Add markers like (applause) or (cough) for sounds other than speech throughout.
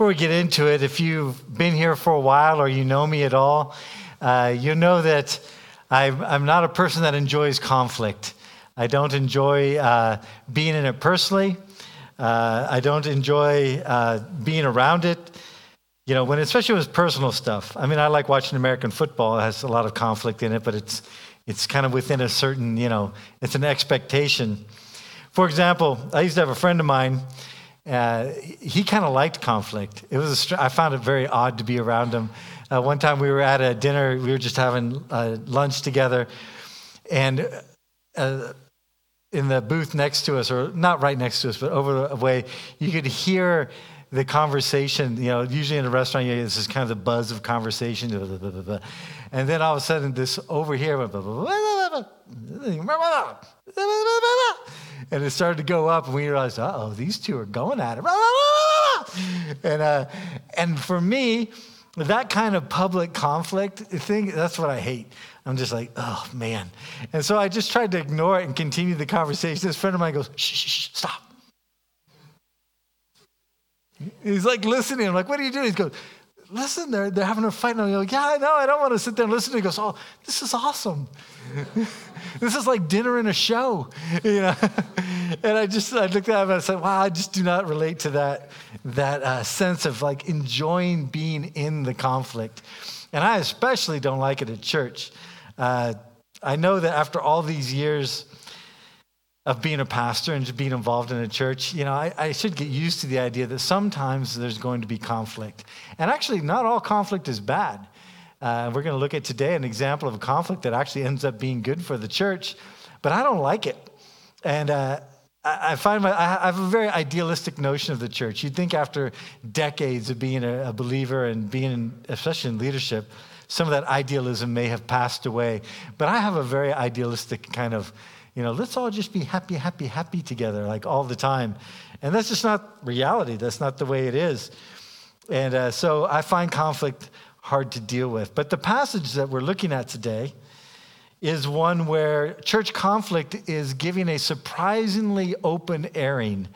Before we get into it, if you've been here for a while or you know me at all, uh, you know that I'm, I'm, not a person that enjoys conflict. I don't enjoy uh, being in it personally. Uh, I don't enjoy uh, being around it. You know, when especially with personal stuff. I mean, I like watching American football. It has a lot of conflict in it, but it's it's kind of within a certain, you know, it's an expectation. For example, I used to have a friend of mine uh, he kind of liked conflict. It was a, I found it very odd to be around him. Uh, one time we were at a dinner, we were just having uh, lunch together, and uh, in the booth next to us, or not right next to us, but over the way, you could hear the conversation. You know, usually in a restaurant, you this is kind of the buzz of conversation, blah, blah, blah, and then all of a sudden, this over here, and it started to go up, and we realized, oh, these two are going at it. And, uh, and for me, that kind of public conflict thing, that's what I hate. I'm just like, oh, man. And so I just tried to ignore it and continue the conversation. This friend of mine goes, shh, shh, shh stop. He's like listening. I'm like, what are you doing? He goes, listen, they're, they're having a fight. And I'm like, yeah, I know. I don't want to sit there and listen. To it." He goes, oh, this is awesome. (laughs) this is like dinner and a show, (laughs) you know. (laughs) and I just I looked at him and I said, "Wow, I just do not relate to that that uh, sense of like enjoying being in the conflict." And I especially don't like it at church. Uh, I know that after all these years of being a pastor and just being involved in a church, you know, I, I should get used to the idea that sometimes there's going to be conflict. And actually, not all conflict is bad. Uh, we're going to look at today an example of a conflict that actually ends up being good for the church, but I don't like it. And uh, I, find my, I have a very idealistic notion of the church. You'd think after decades of being a, a believer and being, in, especially in leadership, some of that idealism may have passed away. But I have a very idealistic kind of, you know, let's all just be happy, happy, happy together, like all the time. And that's just not reality. That's not the way it is. And uh, so I find conflict hard to deal with. But the passage that we're looking at today is one where church conflict is giving a surprisingly open airing.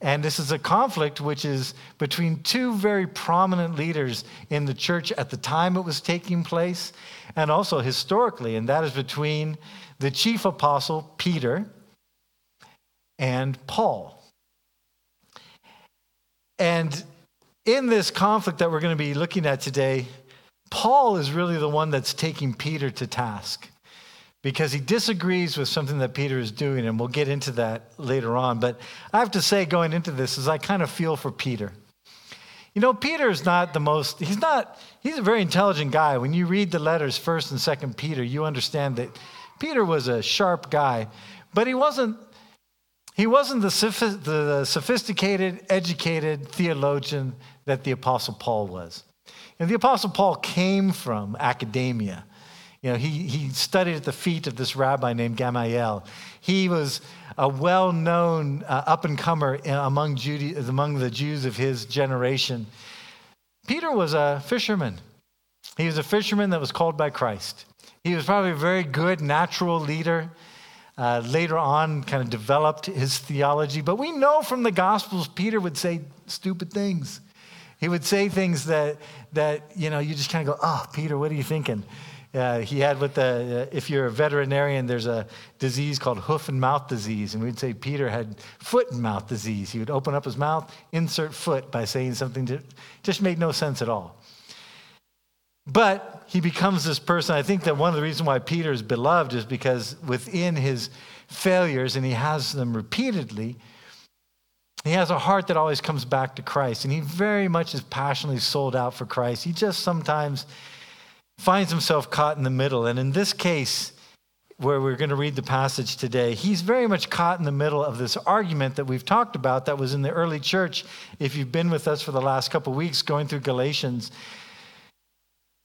And this is a conflict which is between two very prominent leaders in the church at the time it was taking place, and also historically, and that is between the chief apostle, Peter, and Paul. And in this conflict that we're going to be looking at today, Paul is really the one that's taking Peter to task because he disagrees with something that Peter is doing, and we'll get into that later on. But I have to say, going into this, is I kind of feel for Peter. You know, Peter is not the most, he's not, he's a very intelligent guy. When you read the letters, 1st and 2nd Peter, you understand that Peter was a sharp guy, but he wasn't, he wasn't the, the sophisticated, educated theologian that the Apostle Paul was. And the Apostle Paul came from academia. You know, he, he studied at the feet of this rabbi named Gamaliel. He was a well known uh, up and comer among, among the Jews of his generation. Peter was a fisherman. He was a fisherman that was called by Christ. He was probably a very good natural leader. Uh, later on, kind of developed his theology. But we know from the Gospels, Peter would say stupid things. He would say things that, that you know, you just kind of go, oh, Peter, what are you thinking? Uh, he had with the, uh, if you're a veterinarian, there's a disease called hoof and mouth disease. And we'd say Peter had foot and mouth disease. He would open up his mouth, insert foot by saying something that just made no sense at all. But he becomes this person. I think that one of the reasons why Peter is beloved is because within his failures, and he has them repeatedly, he has a heart that always comes back to Christ, and he very much is passionately sold out for Christ. He just sometimes finds himself caught in the middle. And in this case, where we're going to read the passage today, he's very much caught in the middle of this argument that we've talked about that was in the early church. If you've been with us for the last couple weeks going through Galatians,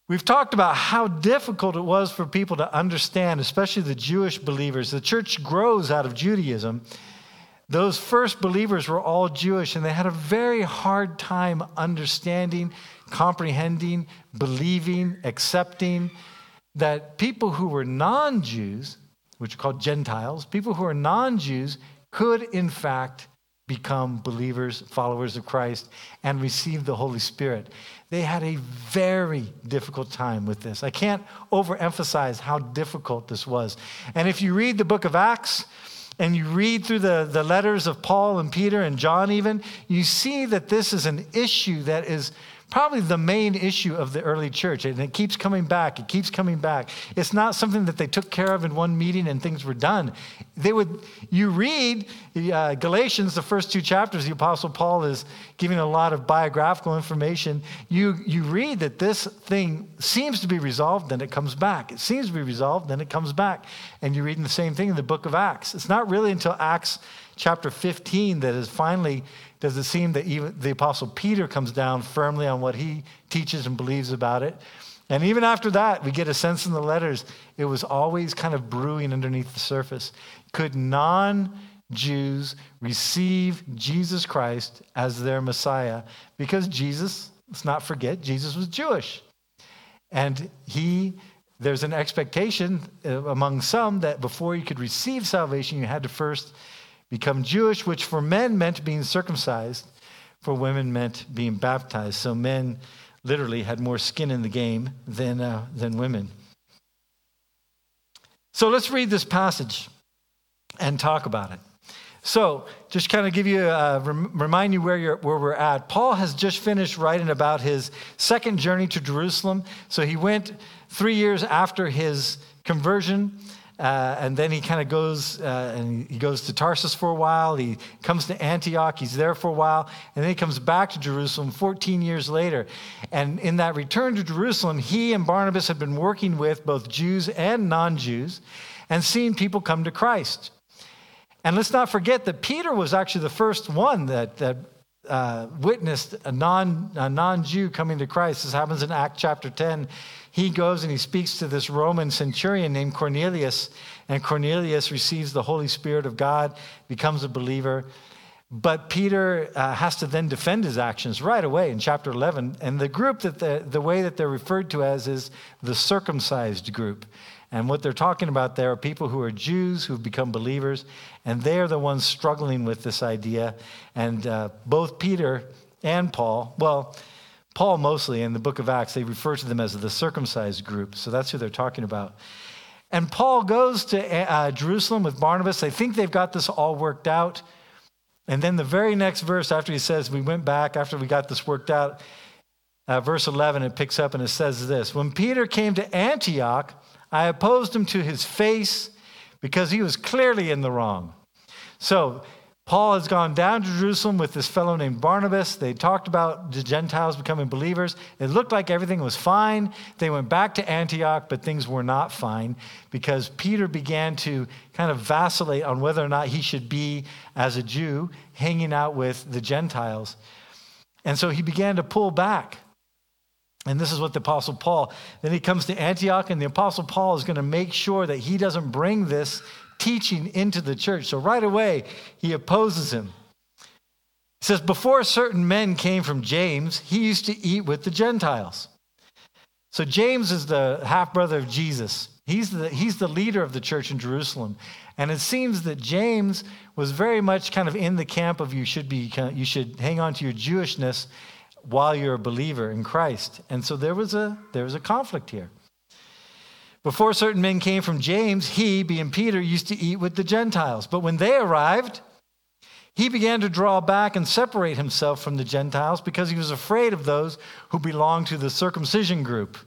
We've talked about how difficult it was for people to understand, especially the Jewish believers. The church grows out of Judaism, those first believers were all Jewish, and they had a very hard time understanding, comprehending, believing, accepting that people who were non Jews, which are called Gentiles, people who are non Jews, could in fact become believers, followers of Christ, and receive the Holy Spirit. They had a very difficult time with this. I can't overemphasize how difficult this was. And if you read the book of Acts, and you read through the, the letters of Paul and Peter and John, even, you see that this is an issue that is probably the main issue of the early church. And it keeps coming back. It keeps coming back. It's not something that they took care of in one meeting and things were done. They would, you read uh, Galatians, the first two chapters, the Apostle Paul is giving a lot of biographical information. You, you read that this thing seems to be resolved, then it comes back. It seems to be resolved, then it comes back. And you're reading the same thing in the book of Acts. It's not really until Acts chapter 15 that is finally does it seem that even the apostle Peter comes down firmly on what he teaches and believes about it. And even after that, we get a sense in the letters, it was always kind of brewing underneath the surface. Could non Jews receive Jesus Christ as their Messiah? Because Jesus, let's not forget, Jesus was Jewish. And he, there's an expectation uh, among some that before you could receive salvation, you had to first become Jewish, which for men meant being circumcised, for women meant being baptized. So men literally had more skin in the game than, uh, than women. So let's read this passage and talk about it. So, just kind of give you, uh, rem- remind you where, you're, where we're at. Paul has just finished writing about his second journey to Jerusalem. So, he went three years after his conversion. Uh, and then he kind of goes uh, and he goes to Tarsus for a while. He comes to Antioch. He's there for a while. And then he comes back to Jerusalem 14 years later. And in that return to Jerusalem, he and Barnabas had been working with both Jews and non Jews and seeing people come to Christ. And let's not forget that Peter was actually the first one that, that uh, witnessed a non, a non-Jew coming to Christ. This happens in Act chapter 10 he goes and he speaks to this Roman centurion named Cornelius, and Cornelius receives the Holy Spirit of God, becomes a believer. But Peter uh, has to then defend his actions right away in chapter 11. And the group that the, the way that they're referred to as is the circumcised group. And what they're talking about there are people who are Jews who've become believers, and they are the ones struggling with this idea. And uh, both Peter and Paul, well, Paul mostly in the book of Acts, they refer to them as the circumcised group. So that's who they're talking about. And Paul goes to uh, Jerusalem with Barnabas. They think they've got this all worked out. And then the very next verse, after he says, We went back after we got this worked out, uh, verse 11, it picks up and it says this When Peter came to Antioch, I opposed him to his face because he was clearly in the wrong. So Paul has gone down to Jerusalem with this fellow named Barnabas. They talked about the Gentiles becoming believers. It looked like everything was fine. They went back to Antioch, but things were not fine because Peter began to kind of vacillate on whether or not he should be, as a Jew, hanging out with the Gentiles. And so he began to pull back. And this is what the Apostle Paul, then he comes to Antioch, and the Apostle Paul is going to make sure that he doesn't bring this teaching into the church. So right away, he opposes him. He says, Before certain men came from James, he used to eat with the Gentiles. So James is the half brother of Jesus. He's the, he's the leader of the church in Jerusalem. And it seems that James was very much kind of in the camp of you should be you should hang on to your Jewishness while you're a believer in Christ. And so there was a there was a conflict here. Before certain men came from James, he, being Peter, used to eat with the Gentiles. But when they arrived, he began to draw back and separate himself from the Gentiles because he was afraid of those who belonged to the circumcision group.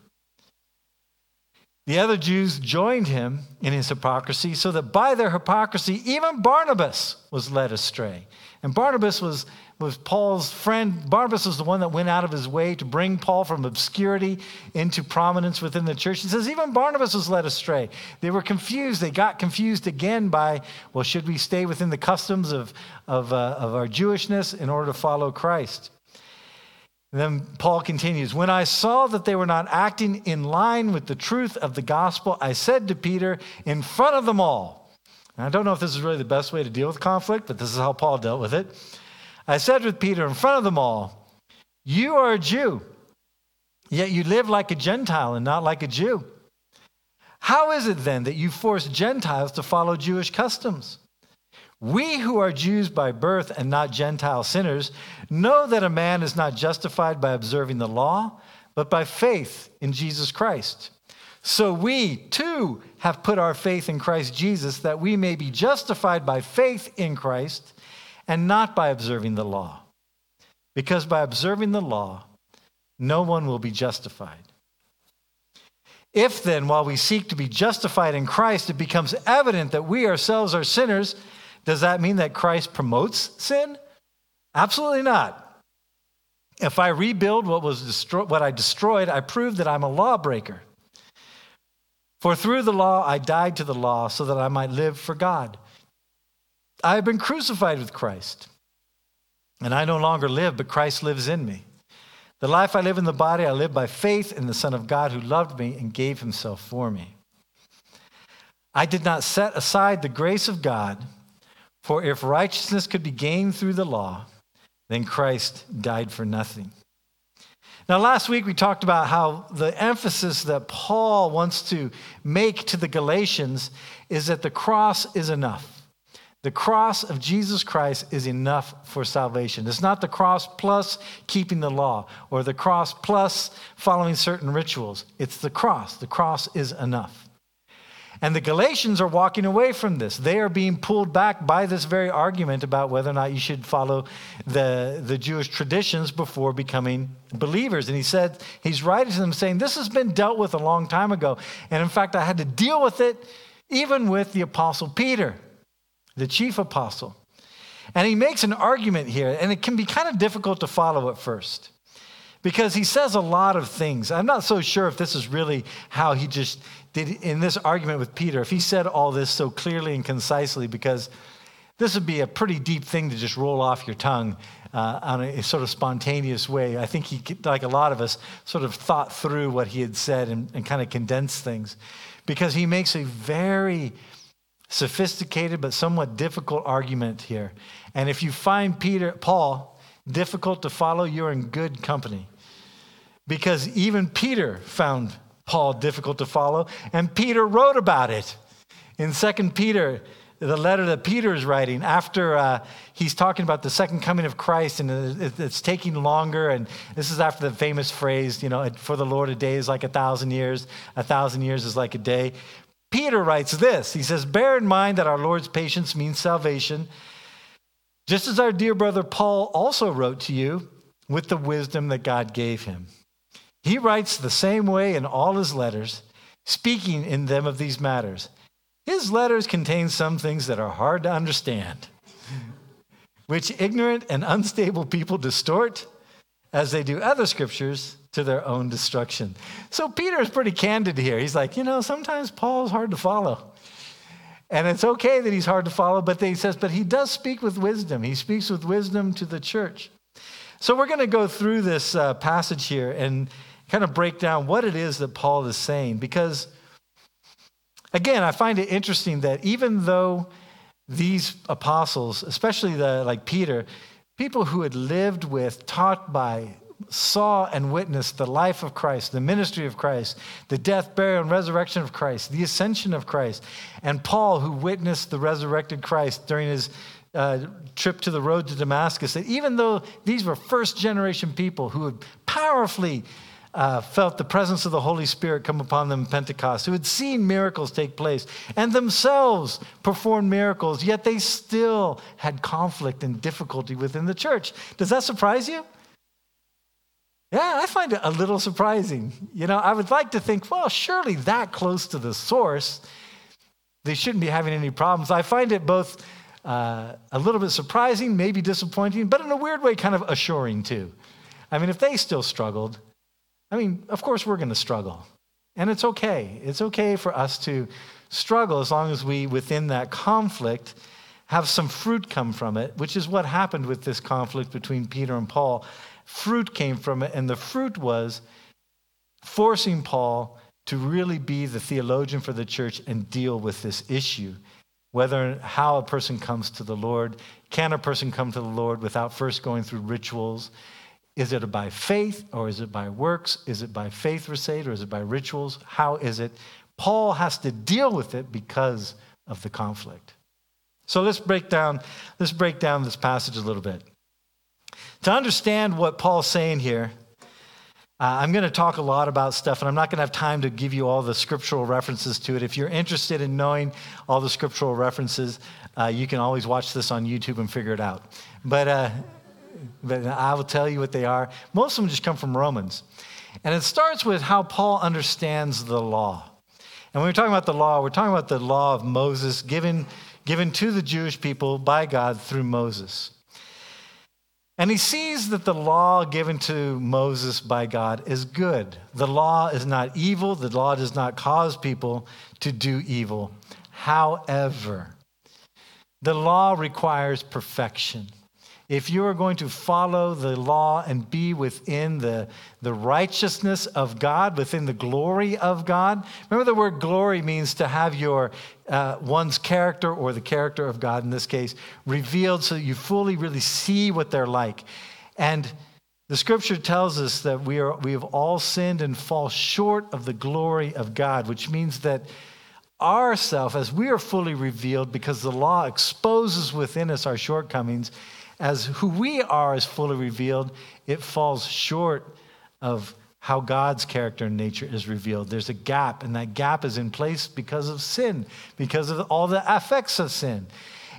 The other Jews joined him in his hypocrisy, so that by their hypocrisy, even Barnabas was led astray. And Barnabas was was Paul's friend. Barnabas was the one that went out of his way to bring Paul from obscurity into prominence within the church. He says, even Barnabas was led astray. They were confused. They got confused again by, well, should we stay within the customs of, of, uh, of our Jewishness in order to follow Christ? And then Paul continues When I saw that they were not acting in line with the truth of the gospel, I said to Peter in front of them all, I don't know if this is really the best way to deal with conflict, but this is how Paul dealt with it. I said with Peter in front of them all, You are a Jew, yet you live like a Gentile and not like a Jew. How is it then that you force Gentiles to follow Jewish customs? We who are Jews by birth and not Gentile sinners know that a man is not justified by observing the law, but by faith in Jesus Christ. So we too have put our faith in Christ Jesus that we may be justified by faith in Christ and not by observing the law. Because by observing the law, no one will be justified. If then, while we seek to be justified in Christ, it becomes evident that we ourselves are sinners, does that mean that Christ promotes sin? Absolutely not. If I rebuild what, was destroy- what I destroyed, I prove that I'm a lawbreaker. For through the law I died to the law so that I might live for God. I have been crucified with Christ, and I no longer live, but Christ lives in me. The life I live in the body, I live by faith in the Son of God who loved me and gave himself for me. I did not set aside the grace of God. For if righteousness could be gained through the law, then Christ died for nothing. Now, last week we talked about how the emphasis that Paul wants to make to the Galatians is that the cross is enough. The cross of Jesus Christ is enough for salvation. It's not the cross plus keeping the law or the cross plus following certain rituals. It's the cross. The cross is enough. And the Galatians are walking away from this. They are being pulled back by this very argument about whether or not you should follow the, the Jewish traditions before becoming believers. And he said, he's writing to them saying, This has been dealt with a long time ago. And in fact, I had to deal with it even with the Apostle Peter, the chief apostle. And he makes an argument here, and it can be kind of difficult to follow at first because he says a lot of things. I'm not so sure if this is really how he just did in this argument with Peter, if he said all this so clearly and concisely, because this would be a pretty deep thing to just roll off your tongue uh, on a, sort of spontaneous way. I think he, like a lot of us, sort of thought through what he had said and, and kind of condensed things, because he makes a very sophisticated but somewhat difficult argument here. And if you find Peter, Paul, difficult to follow, you're in good company. Because even Peter found Paul difficult to follow, and Peter wrote about it. In 2 Peter, the letter that Peter is writing, after uh, he's talking about the second coming of Christ and it's taking longer, and this is after the famous phrase, you know, for the Lord, a day is like a thousand years, a thousand years is like a day. Peter writes this He says, Bear in mind that our Lord's patience means salvation, just as our dear brother Paul also wrote to you with the wisdom that God gave him. He writes the same way in all his letters, speaking in them of these matters. His letters contain some things that are hard to understand, which ignorant and unstable people distort as they do other scriptures to their own destruction. So Peter is pretty candid here. He's like, you know, sometimes Paul's hard to follow. And it's okay that he's hard to follow, but he says, but he does speak with wisdom. He speaks with wisdom to the church. So we're going to go through this uh, passage here and kind of break down what it is that Paul is saying. Because, again, I find it interesting that even though these apostles, especially the, like Peter, people who had lived with, taught by, saw and witnessed the life of Christ, the ministry of Christ, the death, burial, and resurrection of Christ, the ascension of Christ, and Paul, who witnessed the resurrected Christ during his uh, trip to the road to Damascus, that even though these were first generation people who had powerfully uh, felt the presence of the Holy Spirit come upon them in Pentecost, who had seen miracles take place and themselves performed miracles, yet they still had conflict and difficulty within the church. Does that surprise you? Yeah, I find it a little surprising. You know, I would like to think, well, surely that close to the source, they shouldn't be having any problems. I find it both uh, a little bit surprising, maybe disappointing, but in a weird way, kind of assuring too. I mean, if they still struggled, I mean, of course, we're going to struggle. And it's okay. It's okay for us to struggle as long as we, within that conflict, have some fruit come from it, which is what happened with this conflict between Peter and Paul. Fruit came from it, and the fruit was forcing Paul to really be the theologian for the church and deal with this issue. Whether how a person comes to the Lord, can a person come to the Lord without first going through rituals? Is it by faith or is it by works? Is it by faith recite or is it by rituals? How is it? Paul has to deal with it because of the conflict. So let's break down, let's break down this passage a little bit. To understand what Paul's saying here, uh, I'm going to talk a lot about stuff, and I'm not going to have time to give you all the scriptural references to it. If you're interested in knowing all the scriptural references, uh, you can always watch this on YouTube and figure it out. But, uh, but I will tell you what they are. Most of them just come from Romans. And it starts with how Paul understands the law. And when we're talking about the law, we're talking about the law of Moses given, given to the Jewish people by God through Moses. And he sees that the law given to Moses by God is good. The law is not evil, the law does not cause people to do evil. However, the law requires perfection. If you are going to follow the law and be within the, the righteousness of God, within the glory of God, remember the word glory means to have your uh, one's character or the character of God in this case revealed so that you fully really see what they're like. And the scripture tells us that we, are, we have all sinned and fall short of the glory of God, which means that ourself, as we are fully revealed, because the law exposes within us our shortcomings, as who we are is fully revealed, it falls short of how God's character and nature is revealed. There's a gap, and that gap is in place because of sin, because of all the effects of sin.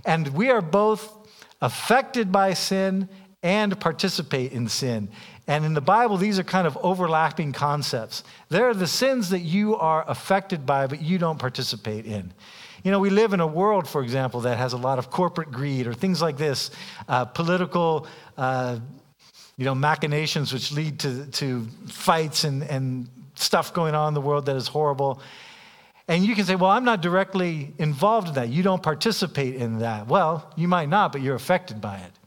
And we are both affected by sin and participate in sin. And in the Bible, these are kind of overlapping concepts. There are the sins that you are affected by, but you don't participate in. You know, we live in a world, for example, that has a lot of corporate greed or things like this, uh, political uh, you know, machinations which lead to, to fights and, and stuff going on in the world that is horrible. And you can say, well, I'm not directly involved in that. You don't participate in that. Well, you might not, but you're affected by it.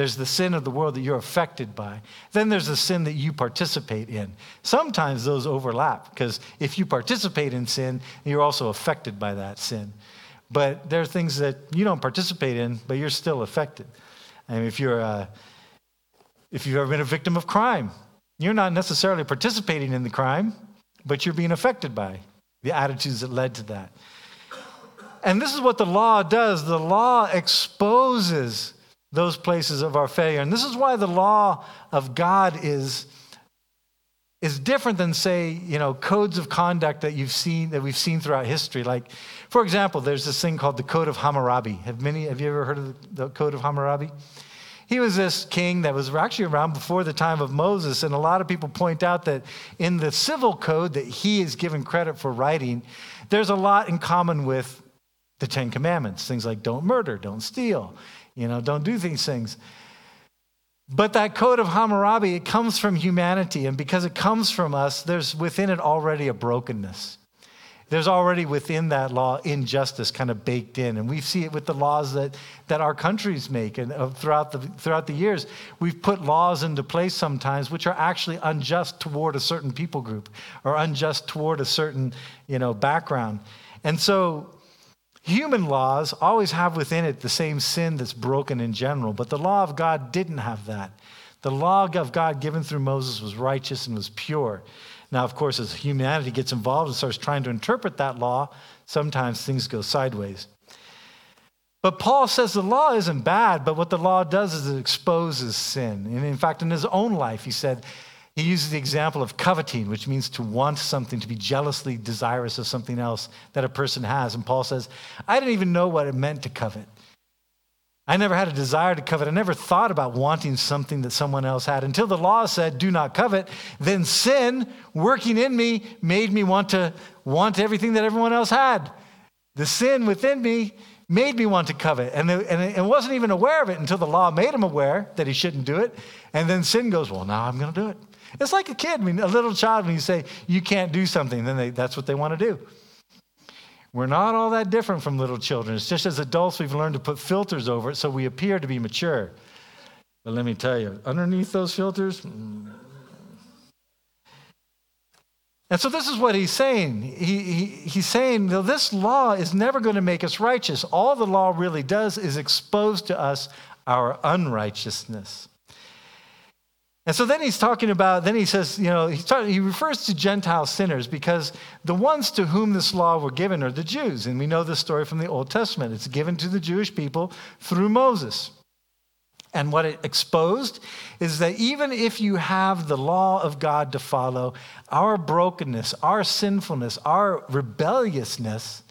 There's the sin of the world that you're affected by. Then there's the sin that you participate in. Sometimes those overlap because if you participate in sin, you're also affected by that sin. But there are things that you don't participate in, but you're still affected. Mean, if you're a, if you've ever been a victim of crime, you're not necessarily participating in the crime, but you're being affected by the attitudes that led to that. And this is what the law does the law exposes those places of our failure. And this is why the law of God is, is different than, say, you know, codes of conduct that you've seen that we've seen throughout history. Like, for example, there's this thing called the Code of Hammurabi. Have many have you ever heard of the Code of Hammurabi? He was this king that was actually around before the time of Moses, and a lot of people point out that in the civil code that he is given credit for writing, there's a lot in common with the Ten Commandments. Things like don't murder, don't steal, you know, don't do these things. But that code of Hammurabi, it comes from humanity, and because it comes from us, there's within it already a brokenness. There's already within that law injustice kind of baked in. And we see it with the laws that, that our countries make. And uh, throughout, the, throughout the years, we've put laws into place sometimes which are actually unjust toward a certain people group or unjust toward a certain you know, background. And so human laws always have within it the same sin that's broken in general, but the law of God didn't have that. The law of God given through Moses was righteous and was pure. Now, of course, as humanity gets involved and starts trying to interpret that law, sometimes things go sideways. But Paul says the law isn't bad, but what the law does is it exposes sin. And in fact, in his own life, he said, he uses the example of coveting, which means to want something, to be jealously desirous of something else that a person has. And Paul says, I didn't even know what it meant to covet. I never had a desire to covet. I never thought about wanting something that someone else had until the law said, do not covet. Then sin, working in me, made me want to want everything that everyone else had. The sin within me made me want to covet. And, and I wasn't even aware of it until the law made him aware that he shouldn't do it. And then sin goes, well, now I'm going to do it. It's like a kid, I mean, a little child, when you say, you can't do something, then they, that's what they want to do. We're not all that different from little children. It's just as adults, we've learned to put filters over it so we appear to be mature. But let me tell you, underneath those filters, mm. and so this is what he's saying. He, he, he's saying that this law is never going to make us righteous. All the law really does is expose to us our unrighteousness. And so then he's talking about, then he says, you know, talking, he refers to Gentile sinners because the ones to whom this law were given are the Jews. And we know this story from the Old Testament. It's given to the Jewish people through Moses. And what it exposed is that even if you have the law of God to follow, our brokenness, our sinfulness, our rebelliousness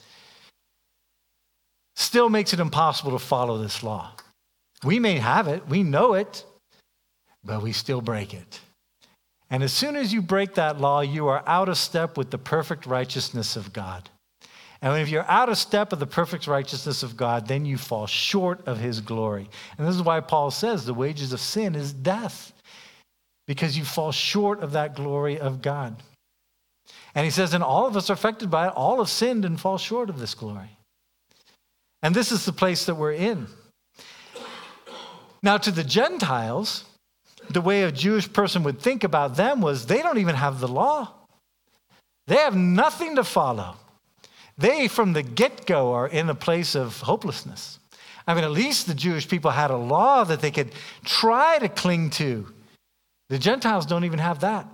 still makes it impossible to follow this law. We may have it, we know it, but we still break it. And as soon as you break that law, you are out of step with the perfect righteousness of God. And if you're out of step with the perfect righteousness of God, then you fall short of his glory. And this is why Paul says the wages of sin is death, because you fall short of that glory of God. And he says, and all of us are affected by it. All have sinned and fall short of this glory. And this is the place that we're in. Now, to the Gentiles, the way a Jewish person would think about them was they don't even have the law, they have nothing to follow. They, from the get go, are in a place of hopelessness. I mean, at least the Jewish people had a law that they could try to cling to. The Gentiles don't even have that.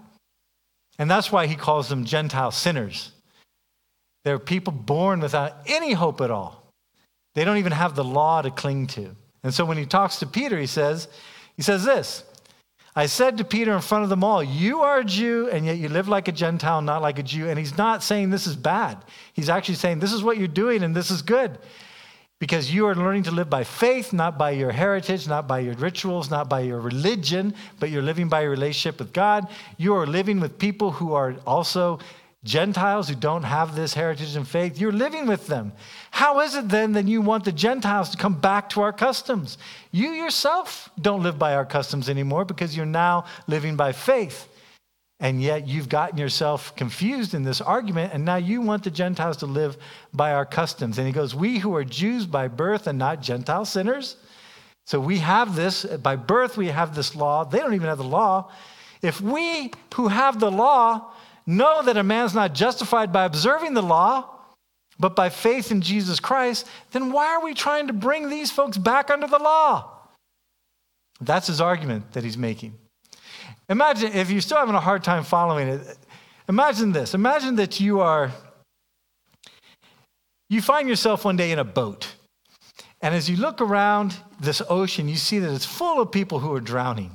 And that's why he calls them Gentile sinners. They're people born without any hope at all. They don't even have the law to cling to. And so when he talks to Peter, he says, he says this I said to Peter in front of them all, You are a Jew, and yet you live like a Gentile, not like a Jew. And he's not saying this is bad. He's actually saying this is what you're doing, and this is good. Because you are learning to live by faith, not by your heritage, not by your rituals, not by your religion, but you're living by your relationship with God. You are living with people who are also Gentiles who don't have this heritage and faith, you're living with them. How is it then that you want the Gentiles to come back to our customs? You yourself don't live by our customs anymore because you're now living by faith. And yet you've gotten yourself confused in this argument, and now you want the Gentiles to live by our customs. And he goes, We who are Jews by birth and not Gentile sinners. So we have this, by birth, we have this law. They don't even have the law. If we who have the law know that a man's not justified by observing the law, but by faith in Jesus Christ, then why are we trying to bring these folks back under the law? That's his argument that he's making. Imagine if you're still having a hard time following it, imagine this. Imagine that you are, you find yourself one day in a boat. And as you look around this ocean, you see that it's full of people who are drowning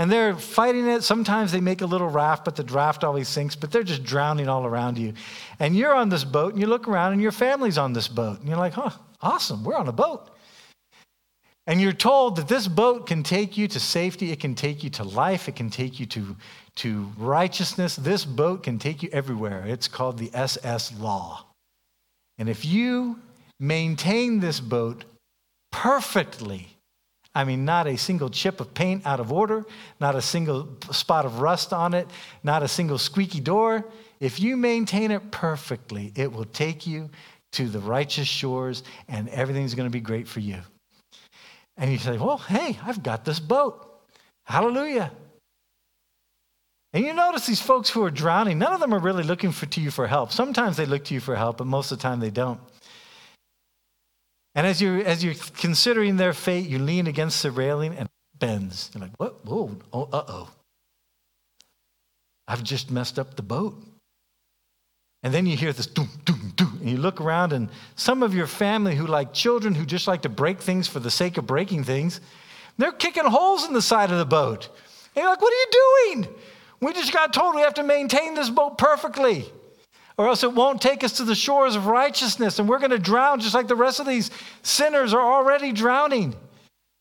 and they're fighting it. Sometimes they make a little raft, but the draft always sinks, but they're just drowning all around you. And you're on this boat, and you look around, and your family's on this boat. And you're like, huh, awesome, we're on a boat. And you're told that this boat can take you to safety, it can take you to life, it can take you to, to righteousness. This boat can take you everywhere. It's called the SS Law. And if you maintain this boat perfectly, I mean, not a single chip of paint out of order, not a single spot of rust on it, not a single squeaky door. If you maintain it perfectly, it will take you to the righteous shores and everything's going to be great for you. And you say, Well, hey, I've got this boat. Hallelujah. And you notice these folks who are drowning, none of them are really looking for, to you for help. Sometimes they look to you for help, but most of the time they don't. And as you're, as you're considering their fate, you lean against the railing and bends. You're like, what? Whoa, oh, uh oh. I've just messed up the boat. And then you hear this doom, doom, doom, and you look around, and some of your family who like children who just like to break things for the sake of breaking things, they're kicking holes in the side of the boat. And you're like, what are you doing? We just got told we have to maintain this boat perfectly or else it won't take us to the shores of righteousness and we're going to drown just like the rest of these sinners are already drowning.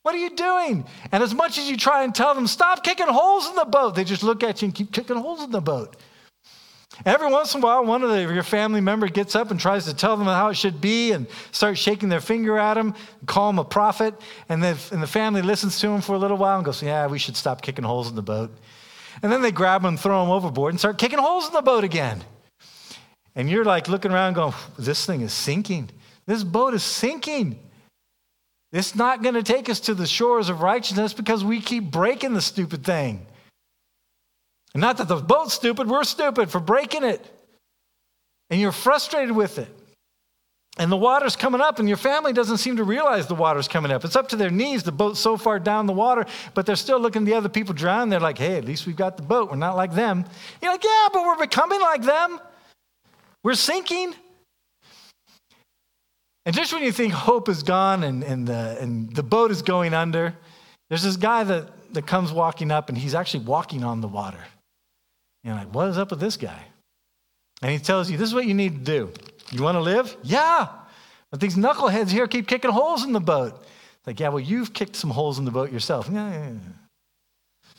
What are you doing? And as much as you try and tell them, stop kicking holes in the boat, they just look at you and keep kicking holes in the boat. Every once in a while, one of the, your family member gets up and tries to tell them how it should be and starts shaking their finger at them, call them a prophet, and, and the family listens to him for a little while and goes, Yeah, we should stop kicking holes in the boat. And then they grab them and throw them overboard and start kicking holes in the boat again. And you're like looking around going, this thing is sinking. This boat is sinking. It's not going to take us to the shores of righteousness because we keep breaking the stupid thing. And not that the boat's stupid, we're stupid for breaking it. And you're frustrated with it. And the water's coming up, and your family doesn't seem to realize the water's coming up. It's up to their knees. The boat's so far down the water, but they're still looking at the other people drown. They're like, hey, at least we've got the boat. We're not like them. You're like, yeah, but we're becoming like them. We're sinking. And just when you think hope is gone and, and, the, and the boat is going under, there's this guy that, that comes walking up, and he's actually walking on the water. You're like, what is up with this guy? And he tells you, this is what you need to do. You want to live? Yeah. But these knuckleheads here keep kicking holes in the boat. It's like, yeah, well, you've kicked some holes in the boat yourself. Yeah, yeah, yeah.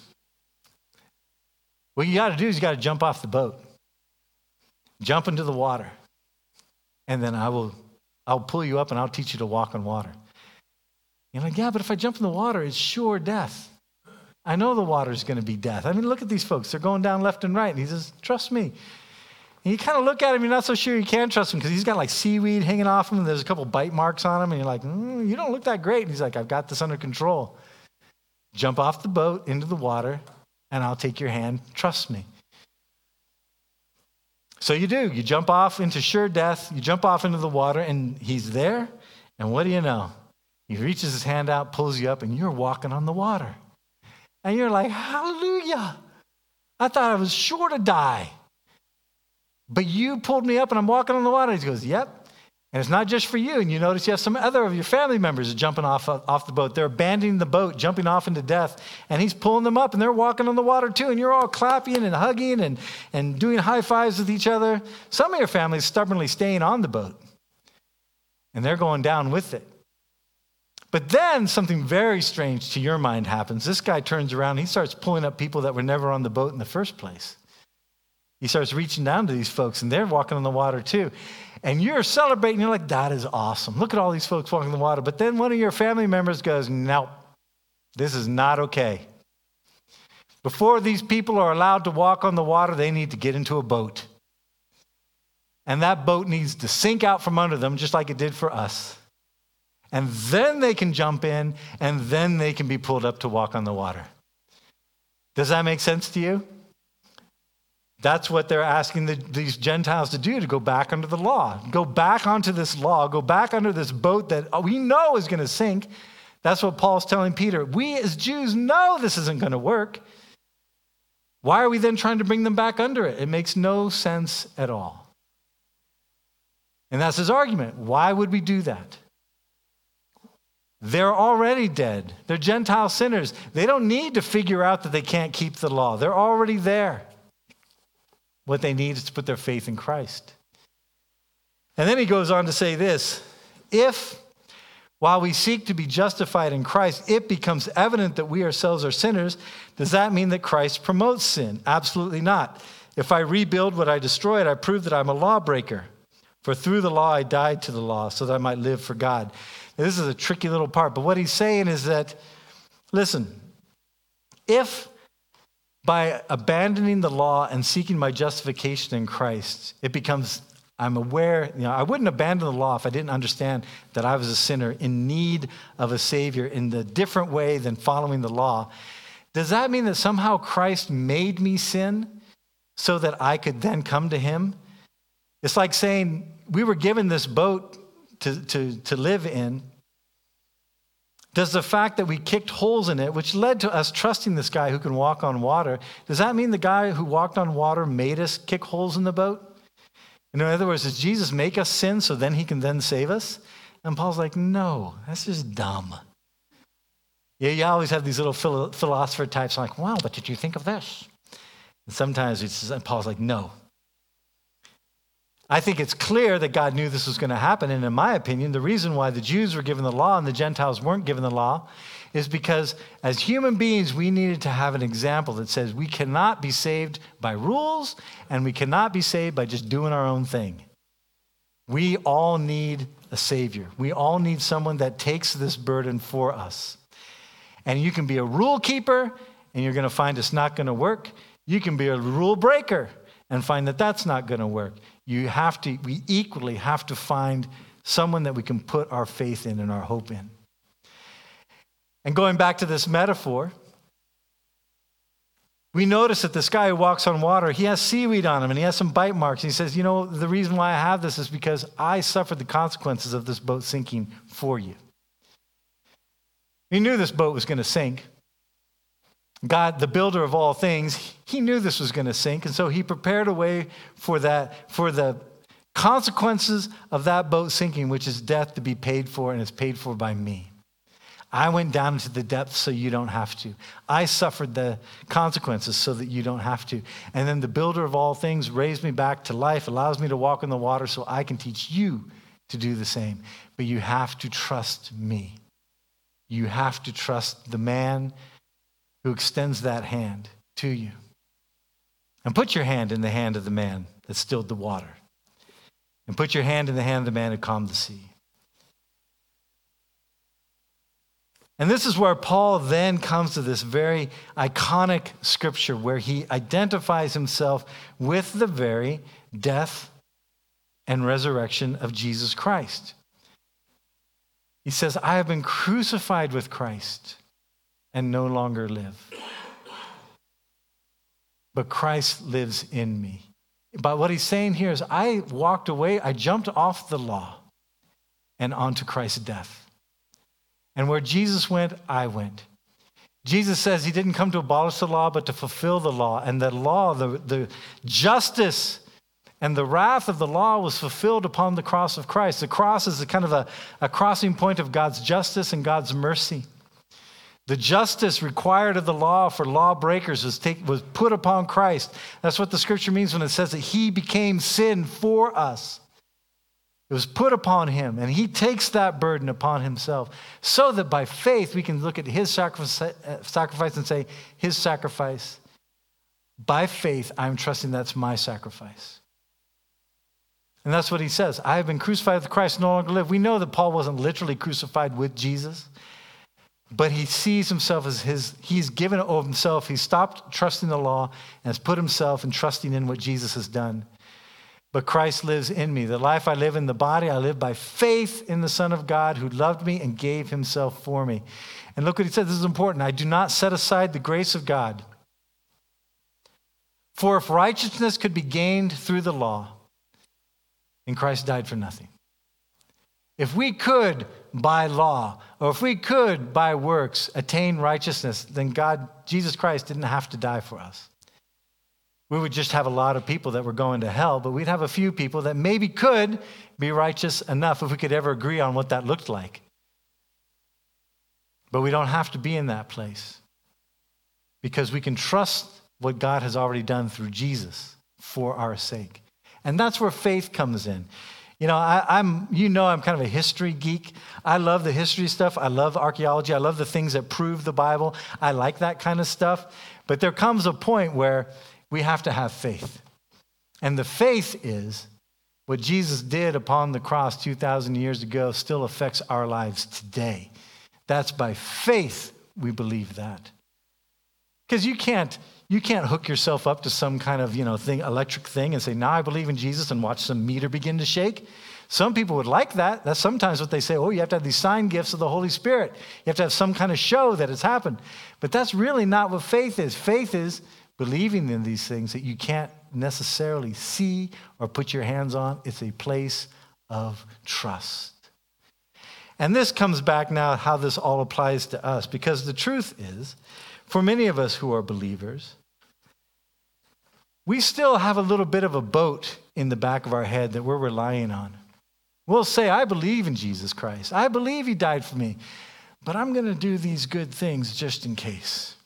What you got to do is you got to jump off the boat, jump into the water, and then I will, I'll pull you up and I'll teach you to walk on water. You're like, yeah, but if I jump in the water, it's sure death. I know the water's going to be death. I mean, look at these folks. They're going down left and right. And he says, trust me. And you kind of look at him, you're not so sure you can trust him because he's got like seaweed hanging off him, and there's a couple bite marks on him, and you're like, mm, you don't look that great. And he's like, I've got this under control. Jump off the boat into the water, and I'll take your hand. Trust me. So you do. You jump off into sure death, you jump off into the water, and he's there. And what do you know? He reaches his hand out, pulls you up, and you're walking on the water. And you're like, Hallelujah. I thought I was sure to die. But you pulled me up and I'm walking on the water. He goes, Yep. And it's not just for you. And you notice you have some other of your family members jumping off, off the boat. They're abandoning the boat, jumping off into death. And he's pulling them up and they're walking on the water too. And you're all clapping and hugging and, and doing high fives with each other. Some of your families stubbornly staying on the boat. And they're going down with it. But then something very strange to your mind happens. This guy turns around, he starts pulling up people that were never on the boat in the first place. He starts reaching down to these folks, and they're walking on the water too. And you're celebrating, you're like, that is awesome. Look at all these folks walking on the water. But then one of your family members goes, no, this is not okay. Before these people are allowed to walk on the water, they need to get into a boat. And that boat needs to sink out from under them, just like it did for us. And then they can jump in, and then they can be pulled up to walk on the water. Does that make sense to you? That's what they're asking the, these Gentiles to do to go back under the law. Go back onto this law, go back under this boat that we know is going to sink. That's what Paul's telling Peter. We as Jews know this isn't going to work. Why are we then trying to bring them back under it? It makes no sense at all. And that's his argument. Why would we do that? They're already dead. They're Gentile sinners. They don't need to figure out that they can't keep the law, they're already there. What they need is to put their faith in Christ. And then he goes on to say this if, while we seek to be justified in Christ, it becomes evident that we ourselves are sinners, does that mean that Christ promotes sin? Absolutely not. If I rebuild what I destroyed, I prove that I'm a lawbreaker. For through the law I died to the law so that I might live for God. Now, this is a tricky little part, but what he's saying is that, listen, if by abandoning the law and seeking my justification in Christ, it becomes, I'm aware, you know, I wouldn't abandon the law if I didn't understand that I was a sinner in need of a Savior in a different way than following the law. Does that mean that somehow Christ made me sin so that I could then come to Him? It's like saying we were given this boat to, to, to live in, does the fact that we kicked holes in it, which led to us trusting this guy who can walk on water, does that mean the guy who walked on water made us kick holes in the boat? In other words, does Jesus make us sin so then he can then save us? And Paul's like, no, that's just dumb. Yeah, you always have these little philosopher types like, wow, but did you think of this? And sometimes it's, and Paul's like, no, I think it's clear that God knew this was going to happen. And in my opinion, the reason why the Jews were given the law and the Gentiles weren't given the law is because as human beings, we needed to have an example that says we cannot be saved by rules and we cannot be saved by just doing our own thing. We all need a Savior. We all need someone that takes this burden for us. And you can be a rule keeper and you're going to find it's not going to work. You can be a rule breaker and find that that's not going to work you have to, we equally have to find someone that we can put our faith in and our hope in. And going back to this metaphor, We notice that this guy who walks on water, he has seaweed on him and he has some bite marks. And he says, You know, the reason why I have this is because I suffered the consequences of this boat sinking for you. He knew this boat was going to sink. God, the builder of all things, he knew this was going to sink. And so he prepared a way for that, for the consequences of that boat sinking, which is death, to be paid for, and it's paid for by me. I went down into the depths so you don't have to. I suffered the consequences so that you don't have to. And then the builder of all things raised me back to life, allows me to walk in the water so I can teach you to do the same. But you have to trust me. You have to trust the man who extends that hand to you. And put your hand in the hand of the man that stilled the water. And put your hand in the hand of the man who calmed the sea. And this is where Paul then comes to this very iconic scripture where he identifies himself with the very death and resurrection of Jesus Christ. He says, I have been crucified with Christ and no longer live. But Christ lives in me. But what he's saying here is, I walked away, I jumped off the law and onto Christ's death. And where Jesus went, I went. Jesus says he didn't come to abolish the law, but to fulfill the law. And the law, the, the justice and the wrath of the law was fulfilled upon the cross of Christ. The cross is a kind of a, a crossing point of God's justice and God's mercy. The justice required of the law for lawbreakers was, take, was put upon Christ. That's what the scripture means when it says that he became sin for us. It was put upon him, and he takes that burden upon himself so that by faith we can look at his sacrifice, sacrifice and say, His sacrifice. By faith, I'm trusting that's my sacrifice. And that's what he says. I have been crucified with Christ, no longer live. We know that Paul wasn't literally crucified with Jesus. But he sees himself as his, he's given of himself. He's stopped trusting the law and has put himself in trusting in what Jesus has done. But Christ lives in me. The life I live in the body, I live by faith in the Son of God who loved me and gave himself for me. And look what he said. This is important. I do not set aside the grace of God. For if righteousness could be gained through the law, then Christ died for nothing. If we could, by law, or if we could, by works, attain righteousness, then God, Jesus Christ, didn't have to die for us. We would just have a lot of people that were going to hell, but we'd have a few people that maybe could be righteous enough if we could ever agree on what that looked like. But we don't have to be in that place because we can trust what God has already done through Jesus for our sake. And that's where faith comes in. You know, I, am you know, I'm kind of a history geek. I love the history stuff. I love archaeology. I love the things that prove the Bible. I like that kind of stuff. But there comes a point where we have to have faith. And the faith is what Jesus did upon the cross 2,000 years ago still affects our lives today. That's by faith we believe that. Because you can't, you can't hook yourself up to some kind of, you know, thing, electric thing and say, now I believe in Jesus and watch some meter begin to shake. Some people would like that. That's sometimes what they say, oh, you have to have these sign gifts of the Holy Spirit. You have to have some kind of show that it's happened. But that's really not what faith is. Faith is believing in these things that you can't necessarily see or put your hands on. It's a place of trust. And this comes back now how this all applies to us, because the truth is, for many of us who are believers, we still have a little bit of a boat in the back of our head that we're relying on. We'll say, I believe in Jesus Christ. I believe he died for me, but I'm going to do these good things just in case.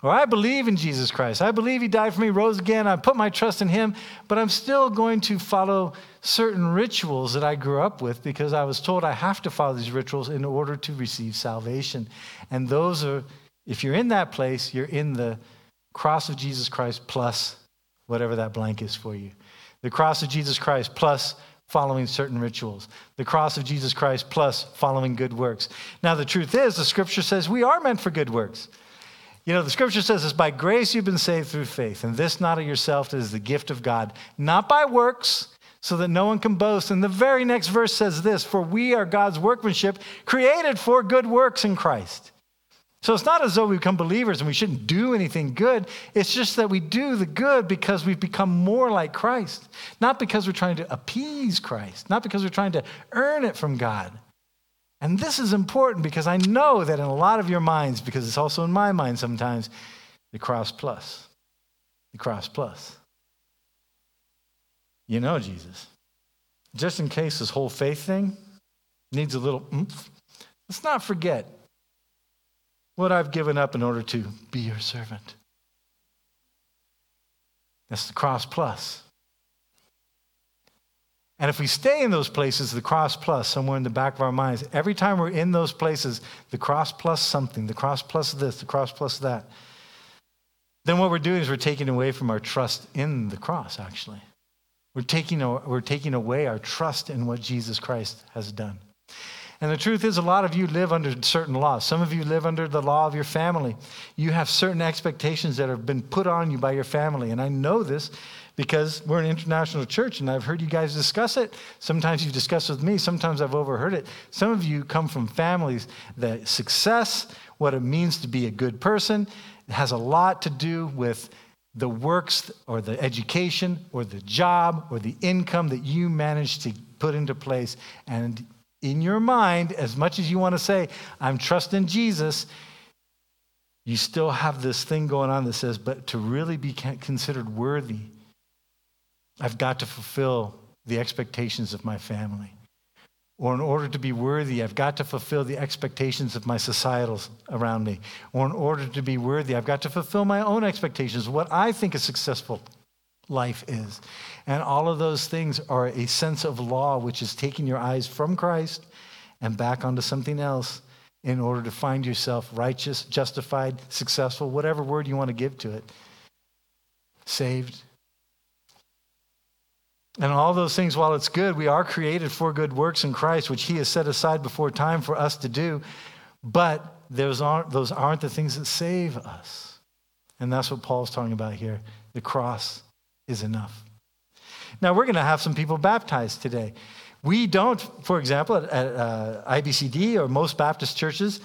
Or I believe in Jesus Christ. I believe he died for me, rose again. I put my trust in him, but I'm still going to follow certain rituals that I grew up with because I was told I have to follow these rituals in order to receive salvation. And those are, if you're in that place, you're in the cross of Jesus Christ plus whatever that blank is for you. The cross of Jesus Christ plus following certain rituals. The cross of Jesus Christ plus following good works. Now, the truth is, the scripture says we are meant for good works. You know, the scripture says it's by grace you've been saved through faith, and this not of yourself, it is the gift of God, not by works, so that no one can boast. And the very next verse says this For we are God's workmanship, created for good works in Christ. So it's not as though we become believers and we shouldn't do anything good. It's just that we do the good because we've become more like Christ, not because we're trying to appease Christ, not because we're trying to earn it from God. And this is important because I know that in a lot of your minds, because it's also in my mind sometimes, the cross plus. The cross plus. You know Jesus. Just in case this whole faith thing needs a little oomph, let's not forget what I've given up in order to be your servant. That's the cross plus. And if we stay in those places, the cross plus, somewhere in the back of our minds, every time we're in those places, the cross plus something, the cross plus this, the cross plus that, then what we're doing is we're taking away from our trust in the cross, actually. We're taking, we're taking away our trust in what Jesus Christ has done. And the truth is, a lot of you live under certain laws. Some of you live under the law of your family. You have certain expectations that have been put on you by your family. And I know this because we're an international church and I've heard you guys discuss it. Sometimes you've discuss with me, sometimes I've overheard it. Some of you come from families that success, what it means to be a good person, has a lot to do with the works or the education or the job or the income that you manage to put into place. And in your mind, as much as you want to say, I'm trusting Jesus, you still have this thing going on that says, but to really be considered worthy, I've got to fulfill the expectations of my family. Or in order to be worthy, I've got to fulfill the expectations of my societals around me. Or in order to be worthy, I've got to fulfill my own expectations, what I think is successful life is. And all of those things are a sense of law, which is taking your eyes from Christ and back onto something else in order to find yourself righteous, justified, successful, whatever word you want to give to it, saved. And all those things, while it's good, we are created for good works in Christ, which He has set aside before time for us to do. But those aren't, those aren't the things that save us. And that's what Paul's talking about here the cross is enough. Now, we're going to have some people baptized today. We don't, for example, at, at uh, IBCD or most Baptist churches,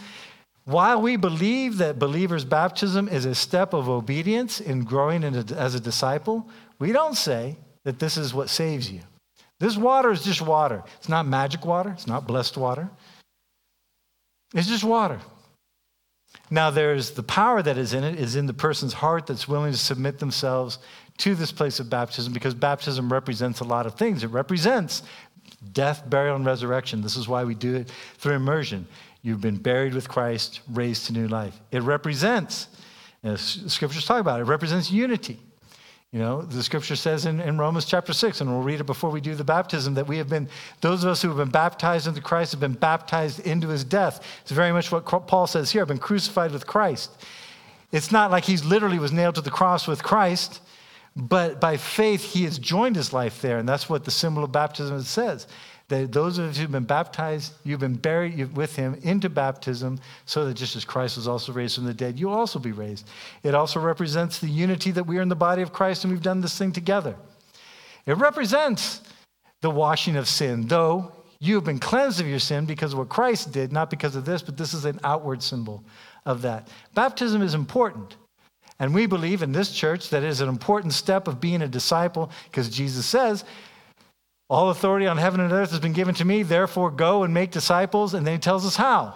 while we believe that believers' baptism is a step of obedience in growing in a, as a disciple, we don't say that this is what saves you. This water is just water. It's not magic water, it's not blessed water. It's just water. Now, there's the power that is in it, is in the person's heart that's willing to submit themselves to this place of baptism because baptism represents a lot of things. It represents death, burial, and resurrection. This is why we do it through immersion. You've been buried with Christ, raised to new life. It represents, as scriptures talk about, it, represents unity. You know, the scripture says in, in Romans chapter 6, and we'll read it before we do the baptism, that we have been, those of us who have been baptized into Christ have been baptized into his death. It's very much what Paul says here, I've been crucified with Christ. It's not like he's literally was nailed to the cross with Christ. But by faith, he has joined his life there. And that's what the symbol of baptism says. That those of you who've been baptized, you've been buried with him into baptism, so that just as Christ was also raised from the dead, you'll also be raised. It also represents the unity that we are in the body of Christ and we've done this thing together. It represents the washing of sin, though you have been cleansed of your sin because of what Christ did, not because of this, but this is an outward symbol of that. Baptism is important. And we believe in this church that it is an important step of being a disciple because Jesus says, All authority on heaven and earth has been given to me, therefore go and make disciples. And then he tells us how.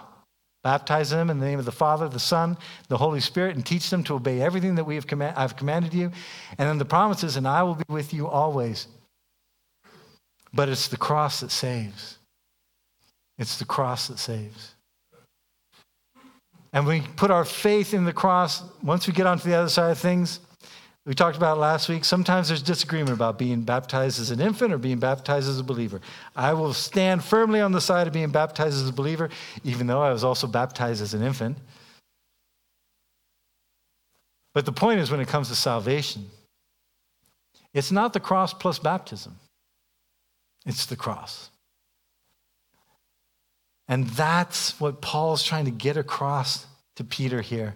Baptize them in the name of the Father, the Son, the Holy Spirit, and teach them to obey everything that we have command- I've commanded you. And then the promises, and I will be with you always. But it's the cross that saves. It's the cross that saves. And we put our faith in the cross. Once we get onto the other side of things, we talked about last week. Sometimes there's disagreement about being baptized as an infant or being baptized as a believer. I will stand firmly on the side of being baptized as a believer, even though I was also baptized as an infant. But the point is, when it comes to salvation, it's not the cross plus baptism, it's the cross. And that's what Paul's trying to get across to Peter here.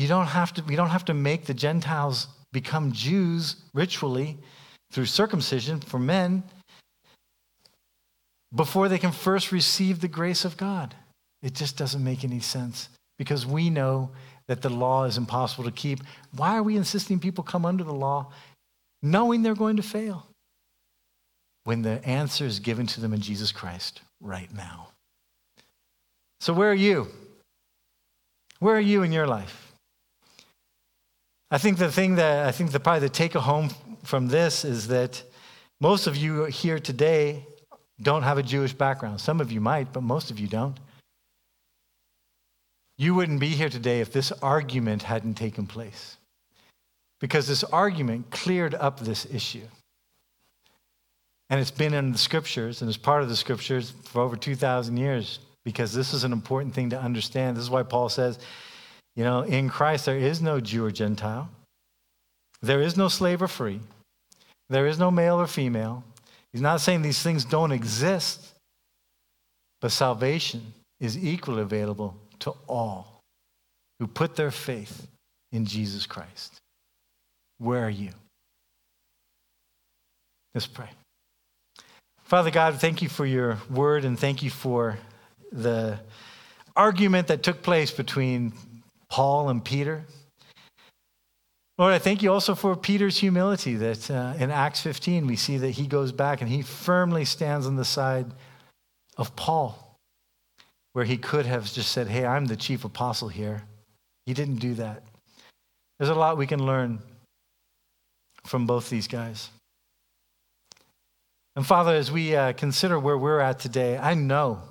You don't have to, we don't have to make the Gentiles become Jews ritually through circumcision for men before they can first receive the grace of God. It just doesn't make any sense because we know that the law is impossible to keep. Why are we insisting people come under the law knowing they're going to fail when the answer is given to them in Jesus Christ right now? So, where are you? Where are you in your life? I think the thing that I think the probably the take home from this is that most of you here today don't have a Jewish background. Some of you might, but most of you don't. You wouldn't be here today if this argument hadn't taken place. Because this argument cleared up this issue. And it's been in the scriptures and it's part of the scriptures for over 2,000 years because this is an important thing to understand. This is why Paul says, you know, in Christ there is no Jew or Gentile, there is no slave or free, there is no male or female. He's not saying these things don't exist, but salvation is equally available to all who put their faith in Jesus Christ. Where are you? Let's pray. Father God, thank you for your word and thank you for the argument that took place between Paul and Peter. Lord, I thank you also for Peter's humility that uh, in Acts 15 we see that he goes back and he firmly stands on the side of Paul, where he could have just said, Hey, I'm the chief apostle here. He didn't do that. There's a lot we can learn from both these guys. And Father, as we uh, consider where we're at today, I know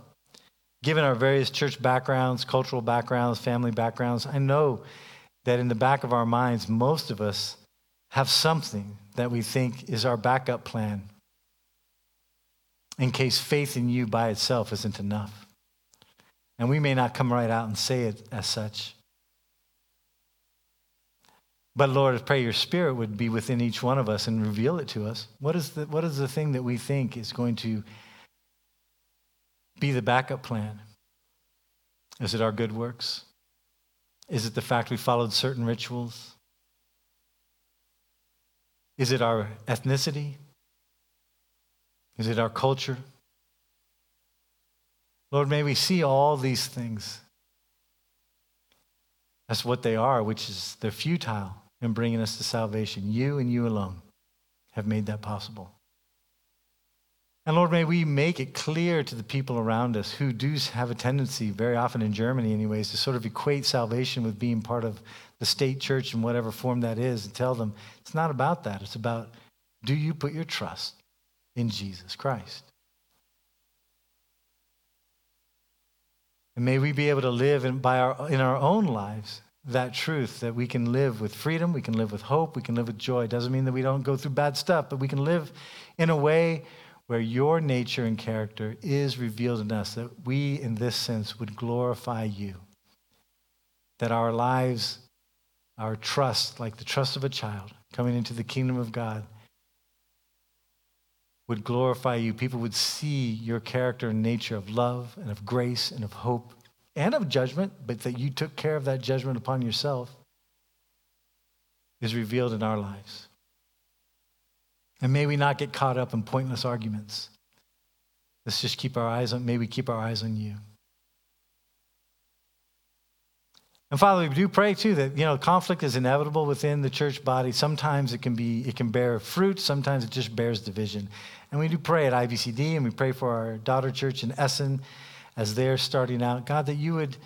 given our various church backgrounds, cultural backgrounds, family backgrounds, I know that in the back of our minds, most of us have something that we think is our backup plan in case faith in you by itself isn't enough. And we may not come right out and say it as such. But Lord, I pray your spirit would be within each one of us and reveal it to us. What is the, what is the thing that we think is going to be the backup plan? Is it our good works? Is it the fact we followed certain rituals? Is it our ethnicity? Is it our culture? Lord, may we see all these things as what they are, which is they're futile in bringing us to salvation. You and you alone have made that possible. And Lord, may we make it clear to the people around us who do have a tendency, very often in Germany, anyways, to sort of equate salvation with being part of the state church in whatever form that is, and tell them it's not about that. It's about do you put your trust in Jesus Christ? And may we be able to live in, by our, in our own lives that truth that we can live with freedom, we can live with hope, we can live with joy. Doesn't mean that we don't go through bad stuff, but we can live in a way where your nature and character is revealed in us, that we, in this sense, would glorify you. That our lives, our trust, like the trust of a child coming into the kingdom of God, would glorify you. People would see your character and nature of love and of grace and of hope and of judgment, but that you took care of that judgment upon yourself is revealed in our lives. And may we not get caught up in pointless arguments. Let's just keep our eyes on, may we keep our eyes on you. And Father, we do pray too that you know conflict is inevitable within the church body. Sometimes it can be it can bear fruit, sometimes it just bears division. And we do pray at IBCD and we pray for our daughter church in Essen as they're starting out. God, that you would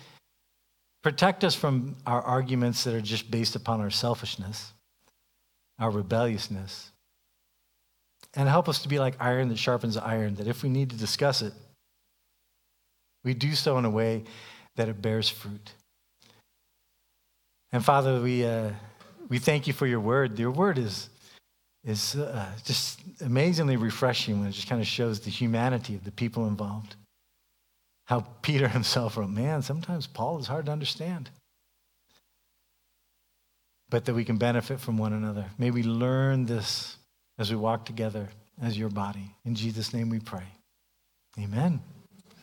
protect us from our arguments that are just based upon our selfishness, our rebelliousness, and help us to be like iron that sharpens iron, that if we need to discuss it, we do so in a way that it bears fruit. And Father, we, uh, we thank you for your word. Your word is, is uh, just amazingly refreshing when it just kind of shows the humanity of the people involved. How Peter (laughs) himself wrote, man, sometimes Paul is hard to understand. But that we can benefit from one another. May we learn this as we walk together as your body. In Jesus' name we pray. Amen.